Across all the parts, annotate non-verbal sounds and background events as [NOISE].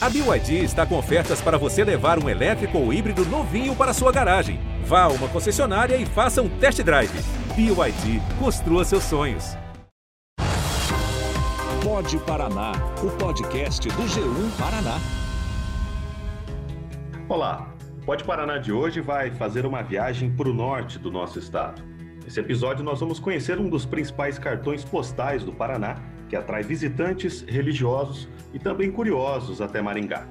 A BYD está com ofertas para você levar um elétrico ou híbrido novinho para sua garagem. Vá a uma concessionária e faça um test drive. BYD, construa seus sonhos. Pode Paraná, o podcast do G1 Paraná. Olá, Pode Paraná de hoje vai fazer uma viagem para o norte do nosso estado. Nesse episódio nós vamos conhecer um dos principais cartões postais do Paraná, que atrai visitantes religiosos e também curiosos até Maringá.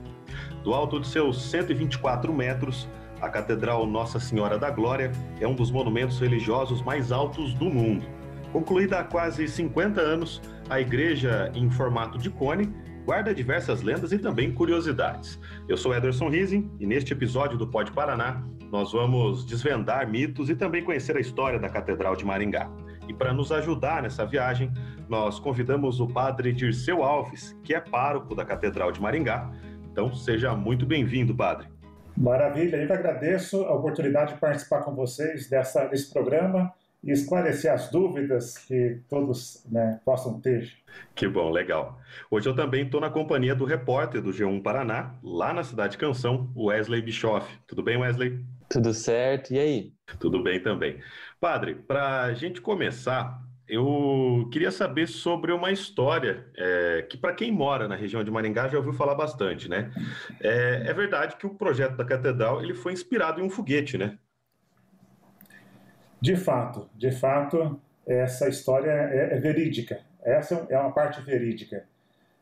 Do alto de seus 124 metros, a Catedral Nossa Senhora da Glória é um dos monumentos religiosos mais altos do mundo. Concluída há quase 50 anos, a igreja, em formato de cone, guarda diversas lendas e também curiosidades. Eu sou Ederson Rising e neste episódio do Pode Paraná nós vamos desvendar mitos e também conhecer a história da Catedral de Maringá. E para nos ajudar nessa viagem, nós convidamos o padre Dirceu Alves, que é pároco da Catedral de Maringá. Então, seja muito bem-vindo, padre. Maravilha, eu que agradeço a oportunidade de participar com vocês dessa, desse programa e esclarecer as dúvidas que todos né, possam ter. Que bom, legal. Hoje eu também estou na companhia do repórter do G1 Paraná, lá na cidade Canção, Wesley Bischoff. Tudo bem, Wesley? Tudo certo, e aí? Tudo bem também. Padre, para a gente começar, eu queria saber sobre uma história é, que, para quem mora na região de Maringá, já ouviu falar bastante, né? É, é, verdade que o projeto da catedral ele foi inspirado em um foguete, né? De fato, de fato, essa história é, é verídica. Essa é uma parte verídica.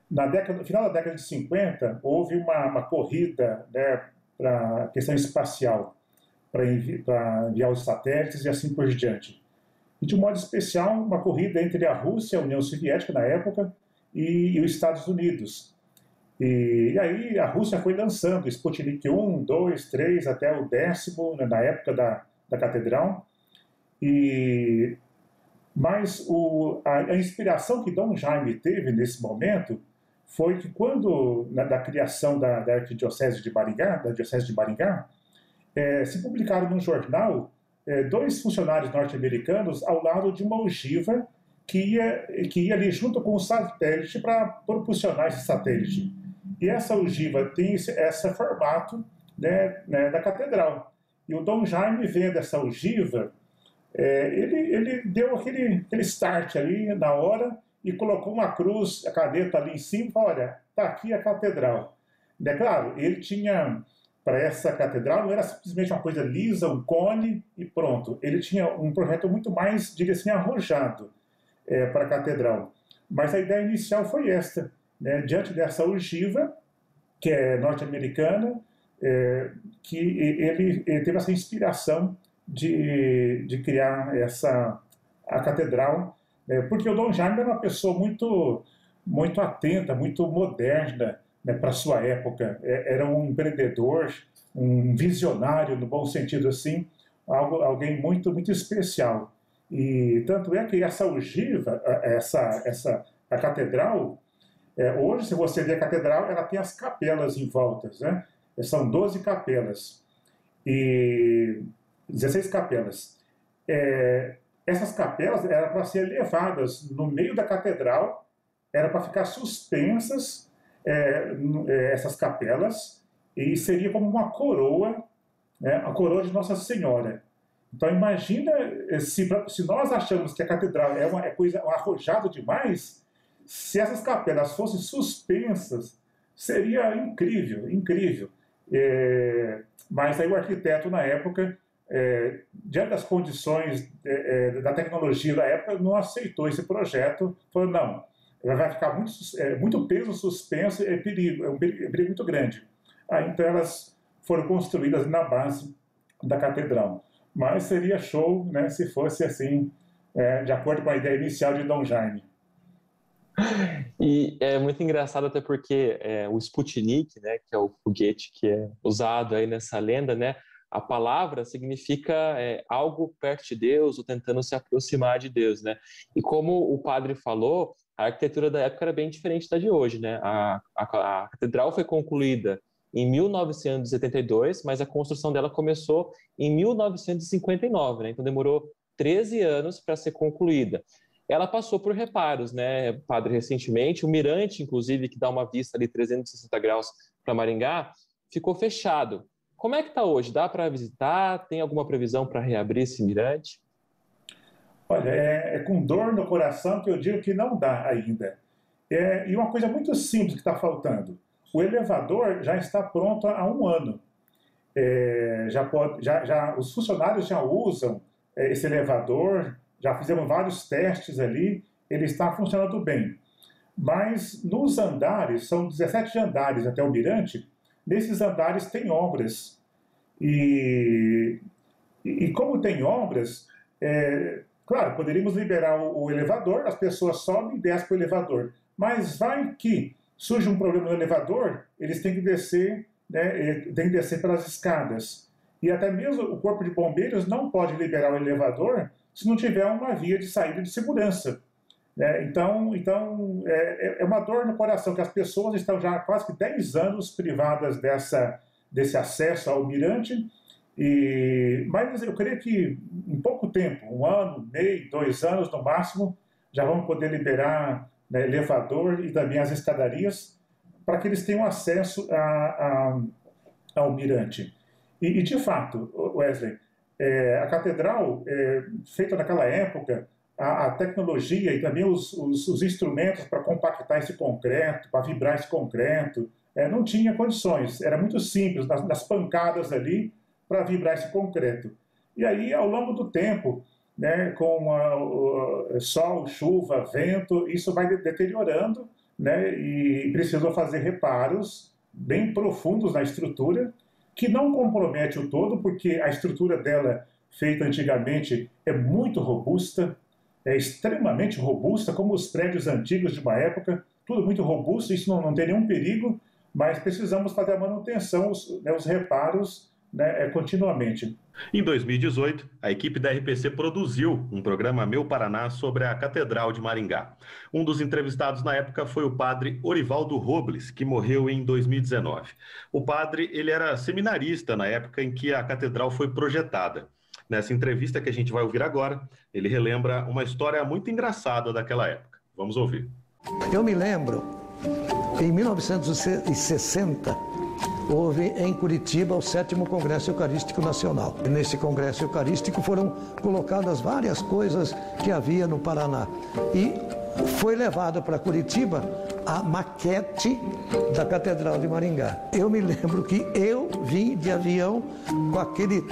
Na década, no final da década de 50, houve uma, uma corrida né, para a questão espacial, para envi enviar os satélites e assim por diante e, de um modo especial, uma corrida entre a Rússia, a União Soviética na época, e, e os Estados Unidos. E, e, aí a Rússia foi lançando Sputnik 1, 2, 3, até o décimo, né, na época da, da Catedral. E, mas o, a, a, inspiração que Dom Jaime teve nesse momento foi que quando, na, da criação da, da Arquidiocese de Maringá, da Diocese de Maringá, é, se publicaram num jornal é, dois funcionários norte-americanos ao lado de uma ogiva que ia, que ia ali junto com o satélite para propulsionar esse satélite. E essa ogiva tem esse, esse formato né, né, da catedral. E o Dom Jaime, vendo essa ogiva, é, ele, ele deu aquele, aquele start ali na hora e colocou uma cruz, a caneta ali em cima e falou, olha, está aqui a catedral. É claro, ele tinha para essa catedral não era simplesmente uma coisa lisa, um cone e pronto. Ele tinha um projeto muito mais, diga assim, arrojado é, para a catedral. Mas a ideia inicial foi esta. Né? Diante dessa ogiva, que é norte-americana, é, que ele, ele, teve essa inspiração de, de criar essa a catedral, é, porque o Dom Jaime era uma pessoa muito muito atenta, muito moderna, né, para sua época. É, era um empreendedor, um visionário, no bom sentido assim, algo, alguém muito, muito especial. E tanto é que essa ogiva, essa, essa, a catedral, é, hoje, se você ver a catedral, ela tem as capelas em volta, né? São 12 capelas. E 16 capelas. É, essas capelas eram para ser levadas no meio da catedral, era para ficar suspensas é, é, essas capelas e seria como uma coroa, né, a coroa de Nossa Senhora. Então imagina eh, se, se nós achamos que a catedral é uma é coisa arrojado demais, se essas capelas fossem suspensas, seria incrível, incrível. É, mas aí o arquiteto na época, é, diante das condições é, da tecnologia da época, não aceitou esse projeto, falou não, vai ficar muito, é, muito peso suspenso, é perigo, é um perigo, é um perigo muito grande. Aí, então elas foram construídas na base da catedral. Mas seria show né, se fosse assim, é, de acordo com a ideia inicial de Dom Jaime. E é muito engraçado até porque é, o Sputnik, né, que é o foguete que é usado aí nessa lenda, né, a palavra significa é, algo perto de Deus ou tentando se aproximar de Deus, né? E como o padre falou, a arquitetura da época era bem diferente da de hoje, né? A, a, a catedral foi concluída em 1972, mas a construção dela começou em 1959, né? Então demorou 13 anos para ser concluída. ela passou por reparos, né, padre, recentemente. O mirante, inclusive, que dá uma vista ali 360 graus para Maringá, ficou fechado. Como é que está hoje? Dá para visitar? Tem alguma previsão para reabrir esse mirante? Olha, é, é, com dor no coração que eu digo que não dá ainda. É, e uma coisa muito simples que está faltando: o elevador já está pronto há um ano. É, já pode, já, já, os funcionários já usam é, esse elevador, já fizemos vários testes ali, ele está funcionando bem. Mas nos andares, são 17 andares até o mirante, nesses andares tem obras. E, e como tem obras, é, claro, poderíamos liberar o, o, elevador, as pessoas sobem e descem para o elevador. Mas vai que surge um problema no elevador, eles têm que descer, né, têm que descer pelas escadas. E até mesmo o corpo de bombeiros não pode liberar o elevador se não tiver uma via de saída de segurança. É, então, então é, é, uma dor no coração que as pessoas estão já há quase que 10 anos privadas dessa, desse acesso ao mirante. E, mas eu creio que em pouco tempo, um ano, meio, dois anos no máximo, já vamos poder liberar né, elevador e também as escadarias para que eles tenham acesso a, a, ao mirante. E, e, de fato, Wesley, é, a catedral, é, feita naquela época, a, a tecnologia e também os, os, os instrumentos para compactar esse concreto, para vibrar esse concreto, é, não tinha condições. Era muito simples, nas, nas pancadas ali, para vibrar esse concreto. E aí, ao longo do tempo, né, com a, o, sol, chuva, vento, isso vai deteriorando né, e precisou fazer reparos bem profundos na estrutura, que não compromete o todo, porque a estrutura dela, feita antigamente, é muito robusta, é extremamente robusta, como os prédios antigos de uma época, tudo muito robusto, isso não, não tem nenhum perigo, mas precisamos fazer a manutenção, os, né, os reparos né, é, continuamente. Em 2018, a equipe da RPC produziu um programa Meu Paraná sobre a Catedral de Maringá. Um dos entrevistados na época foi o padre Orivaldo Robles, que morreu em 2019. O padre ele era seminarista na época em que a catedral foi projetada. Nessa entrevista que a gente vai ouvir agora, ele relembra uma história muito engraçada daquela época. Vamos ouvir. Eu me lembro, em 1960, houve em Curitiba o sétimo Congresso Eucarístico Nacional. Nesse Congresso Eucarístico foram colocadas várias coisas que havia no Paraná. E foi levada para Curitiba a maquete da Catedral de Maringá. Eu me lembro que eu vim de avião com aquele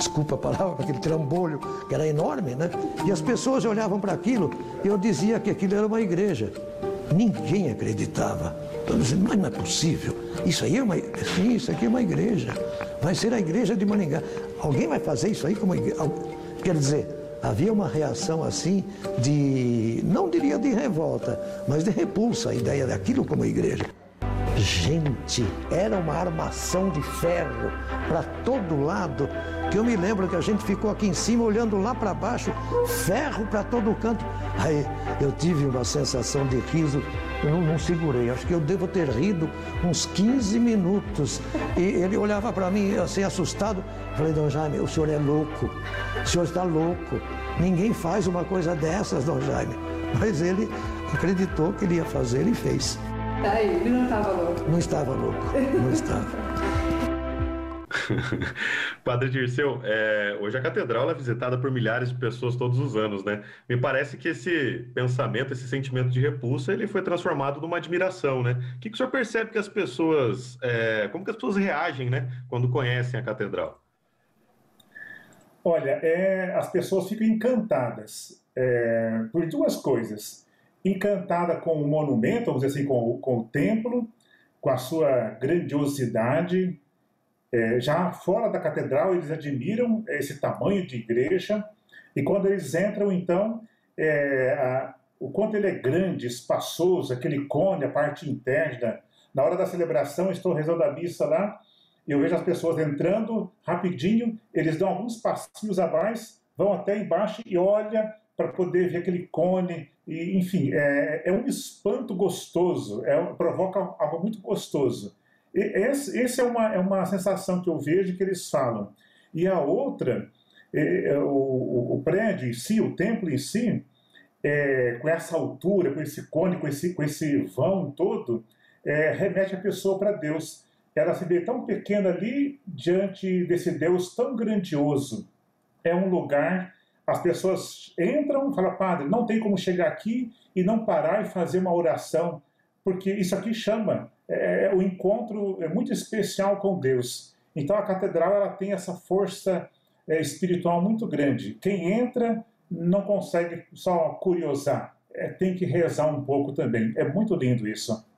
desculpa a palavra, aquele trambolho que era enorme, né? E as pessoas olhavam para aquilo e eu dizia que aquilo era uma igreja. Ninguém acreditava. Todos dizendo, mas não é possível. Isso aí é uma. Sim, isso aqui é uma igreja. Vai ser a igreja de Maringá. Alguém vai fazer isso aí como igreja? Quer dizer, havia uma reação assim de, não diria de revolta, mas de repulsa a ideia daquilo como igreja. Gente, era uma armação de ferro para todo lado, que eu me lembro que a gente ficou aqui em cima olhando lá para baixo, ferro para todo canto. Aí eu tive uma sensação de riso, eu não, não segurei, acho que eu devo ter rido uns 15 minutos. E ele olhava para mim assim assustado. Falei, Dom Jaime, o senhor é louco, o senhor está louco. Ninguém faz uma coisa dessas, Dom Jaime. Mas ele acreditou que ele ia fazer e fez. Aí, ele não estava louco. Não estava louco, não estava. [LAUGHS] Padre Dirceu, é, hoje a catedral é visitada por milhares de pessoas todos os anos, né? Me parece que esse pensamento, esse sentimento de repulsa, ele foi transformado numa admiração, né? O que, que o senhor percebe que as pessoas, é, como que as pessoas reagem, né, quando conhecem a catedral? Olha, é, as pessoas ficam encantadas é, por duas coisas encantada com o monumento, vamos dizer assim, com, com o templo, com a sua grandiosidade. É, já fora da catedral, eles admiram esse tamanho de igreja, e quando eles entram, então, é, a, o quanto ele é grande, espaçoso, aquele cone, a parte interna. Na hora da celebração, estou rezando a missa lá, e eu vejo as pessoas entrando rapidinho, eles dão alguns passinhos a mais, vão até embaixo e olha para poder ver aquele cone, e, enfim, é, é um espanto gostoso, é, provoca algo muito gostoso. E esse, esse é, uma, é uma sensação que eu vejo que eles falam. E a outra, é, é, o, o, prédio em si, o templo em si, é, com essa altura, com esse cone, com esse, com esse vão todo, é, remete a pessoa para Deus. Ela se vê tão pequena ali diante desse Deus tão grandioso. É um lugar, as pessoas entram e falam, padre, não tem como chegar aqui e não parar e fazer uma oração, porque isso aqui chama, é, é, o encontro é muito especial com Deus. Então a catedral ela tem essa força é, espiritual muito grande. Quem entra não consegue só curiosar, é, tem que rezar um pouco também. É muito lindo isso.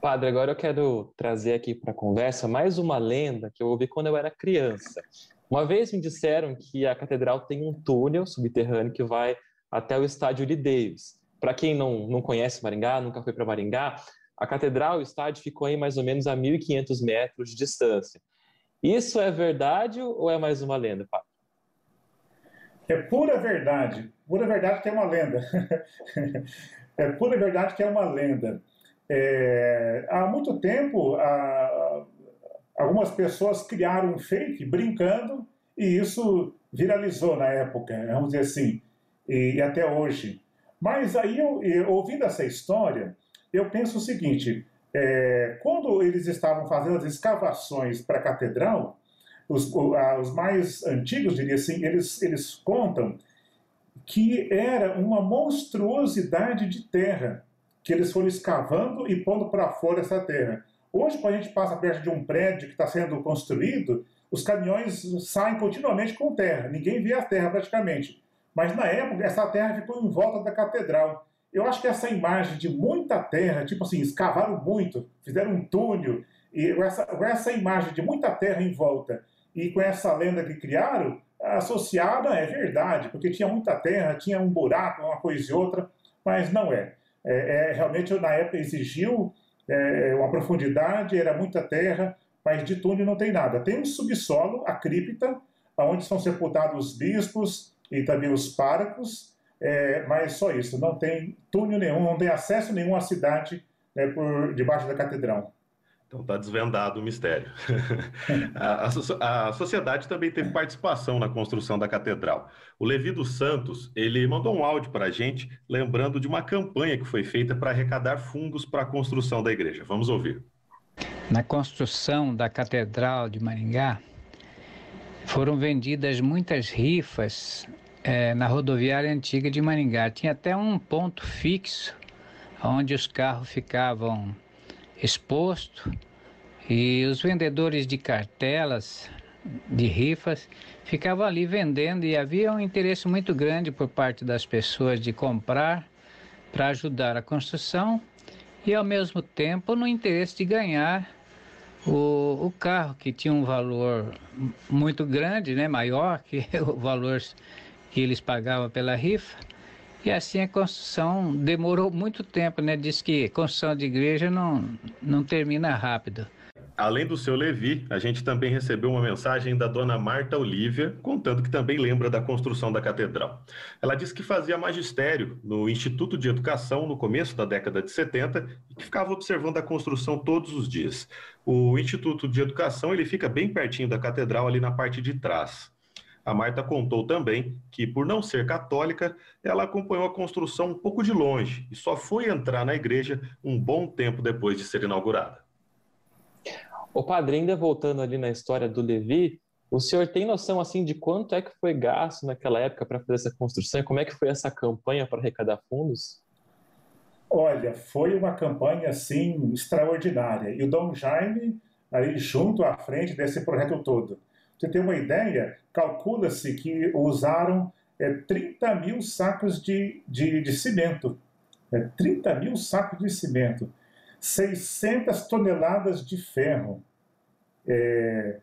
Padre, agora eu quero trazer aqui para a conversa mais uma lenda que eu ouvi quando eu era criança. Uma vez me disseram que a catedral tem um túnel subterrâneo que vai até o estádio Lee Davis. Para quem não, não conhece Maringá, nunca foi para Maringá, a catedral, o estádio, ficou aí mais ou menos a 1.500 metros de distância. Isso é verdade ou é mais uma lenda, Padre? É pura verdade. Pura verdade que é uma lenda. [LAUGHS] é pura verdade que é uma lenda. É, há muito tempo, a, algumas pessoas criaram um fake brincando e isso viralizou na época, vamos dizer assim, e, e até hoje. Mas aí, eu, eu, ouvindo essa história, eu penso o seguinte: é, quando eles estavam fazendo as escavações para a catedral, os, os, mais antigos, diria assim, eles, eles contam que era uma monstruosidade de terra que eles foram escavando e pondo para fora essa terra. Hoje, quando a gente passa perto de um prédio que está sendo construído, os caminhões saem continuamente com terra, ninguém vê a terra praticamente. Mas na época, essa terra ficou em volta da catedral. Eu acho que essa imagem de muita terra, tipo assim, escavaram muito, fizeram um túnel, e essa, essa imagem de muita terra em volta, e com essa lenda que criaram, associada é verdade, porque tinha muita terra, tinha um buraco, uma coisa e outra, mas não é. É, é realmente, na época, exigiu é, uma profundidade, era muita terra, mas de túnel não tem nada. Tem um subsolo, a cripta, onde são sepultados os bispos e também os párocos, é, mas só isso, não tem túnel nenhum, não tem acesso nenhum à cidade né, por debaixo da catedral. Então está desvendado o mistério. [LAUGHS] a, a, a, sociedade também teve participação na construção da catedral. O Levi dos Santos ele mandou um áudio para a gente, lembrando de uma campanha que foi feita para arrecadar fundos para a construção da igreja. Vamos ouvir. Na construção da catedral de Maringá, foram vendidas muitas rifas é, na rodoviária antiga de Maringá. Tinha até um ponto fixo onde os carros ficavam exposto. E os vendedores de cartelas de rifas ficavam ali vendendo e havia um interesse muito grande por parte das pessoas de comprar para ajudar a construção e ao mesmo tempo no interesse de ganhar o, o carro que tinha um valor muito grande, né, maior que [LAUGHS] o valor que eles pagavam pela rifa e assim a construção demorou muito tempo, né? Diz que construção de igreja não, não termina rápido. Além do seu Levi, a gente também recebeu uma mensagem da dona Marta Olívia, contando que também lembra da construção da catedral. Ela disse que fazia magistério no Instituto de Educação no começo da década de 70 e que ficava observando a construção todos os dias. O Instituto de Educação ele fica bem pertinho da catedral, ali na parte de trás. A Marta contou também que, por não ser católica, ela acompanhou a construção um pouco de longe e só foi entrar na igreja um bom tempo depois de ser inaugurada. O padre, ainda voltando ali na história do Levi, o senhor tem noção assim de quanto é que foi gasto naquela época para fazer essa construção? Como é que foi essa campanha para arrecadar fundos? Olha, foi uma campanha assim extraordinária. E o Dom Jaime aí junto à frente desse projeto todo você tem uma ideia, calcula-se que usaram é, 30 mil sacos de, de, de cimento. É, 30 mil sacos de cimento. 600 toneladas de ferro. É,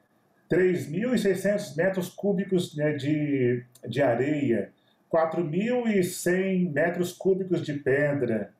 3.600 metros cúbicos né, de, de areia. 4.100 metros cúbicos de pedra.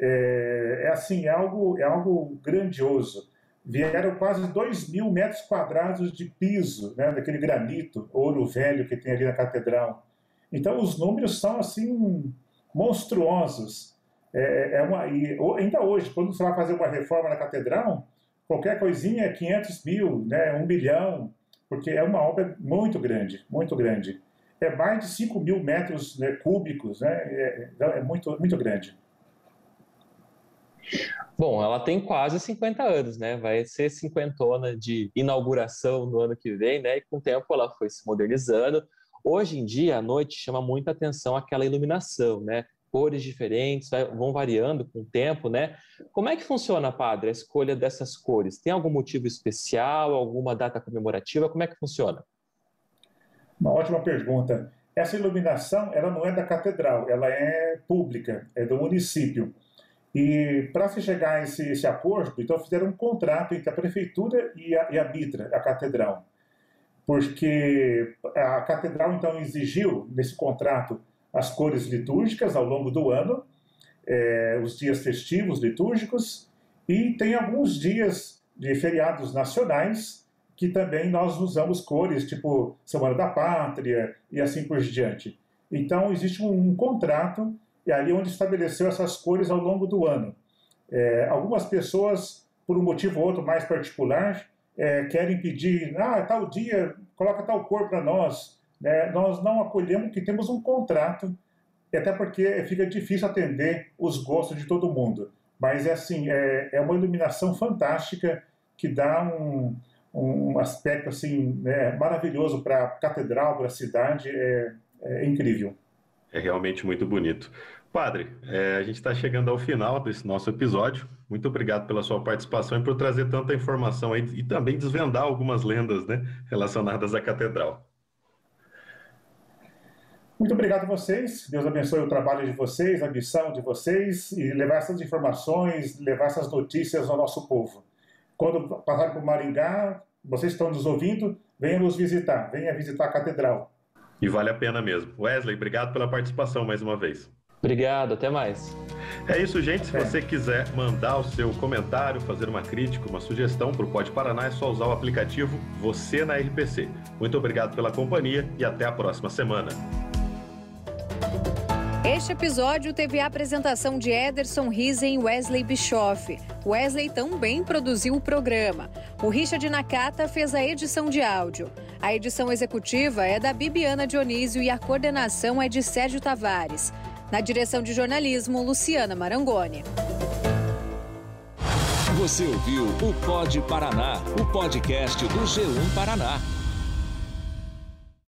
É, é assim, é algo, é algo grandioso vieram quase 2 mil metros quadrados de piso, né, daquele granito, ouro velho que tem ali na catedral. Então, os números são, assim, monstruosos. É, é uma, e ainda hoje, quando você vai fazer uma reforma na catedral, qualquer coisinha é 500 mil, né, 1 bilhão, porque é uma obra muito grande, muito grande. é mais de 5 mil metros né, cúbicos, né? É, é, é muito, muito grande. Bom, ela tem quase 50 anos, né? Vai ser cinquentona de inauguração no ano que vem, né? E com o tempo ela foi se modernizando. Hoje em dia, à noite, chama muita atenção aquela iluminação, né? Cores diferentes, vão variando com o tempo, né? Como é que funciona, padre, a escolha dessas cores? Tem algum motivo especial, alguma data comemorativa? Como é que funciona? Uma ótima pergunta. Essa iluminação, ela não é da catedral, ela é pública, é do município. E para se chegar a esse, esse, acordo, então fizeram um contrato entre a prefeitura e a, e a Mitra, a catedral. Porque a catedral então exigiu nesse contrato as cores litúrgicas ao longo do ano, é, os dias festivos litúrgicos, e tem alguns dias de feriados nacionais que também nós usamos cores, tipo Semana da Pátria e assim por diante. Então, existe um, um contrato, e ali onde estabeleceu essas cores ao longo do ano. É, algumas pessoas, por um motivo ou outro mais particular, é, querem pedir, ah, tal dia, coloca tal cor para nós. Né? Nós não acolhemos que temos um contrato, até porque fica difícil atender os gostos de todo mundo. Mas é assim, é, é uma iluminação fantástica que dá um, um aspecto assim né, maravilhoso para a catedral, para a cidade, é, é, incrível. É realmente muito bonito. Padre, é, a gente está chegando ao final desse nosso episódio. Muito obrigado pela sua participação e por trazer tanta informação aí e também desvendar algumas lendas né, relacionadas à catedral. Muito obrigado a vocês. Deus abençoe o trabalho de vocês, a missão de vocês e levar essas informações, levar essas notícias ao nosso povo. Quando passar por Maringá, vocês estão nos ouvindo, venham nos visitar, venha visitar a catedral. E vale a pena mesmo. Wesley, obrigado pela participação mais uma vez. Obrigado, até mais. É isso, gente. Se você quiser mandar o seu comentário, fazer uma crítica, uma sugestão para o Pode Paraná, é só usar o aplicativo Você na RPC. Muito obrigado pela companhia e até a próxima semana. Este episódio teve a apresentação de Ederson Risen e Wesley Bischoff. Wesley também produziu o programa. O Richard Nakata fez a edição de áudio. A edição executiva é da Bibiana Dionísio e a coordenação é de Sérgio Tavares. Na direção de jornalismo, Luciana Marangoni. Você ouviu o Pod Paraná, o podcast do G1 Paraná.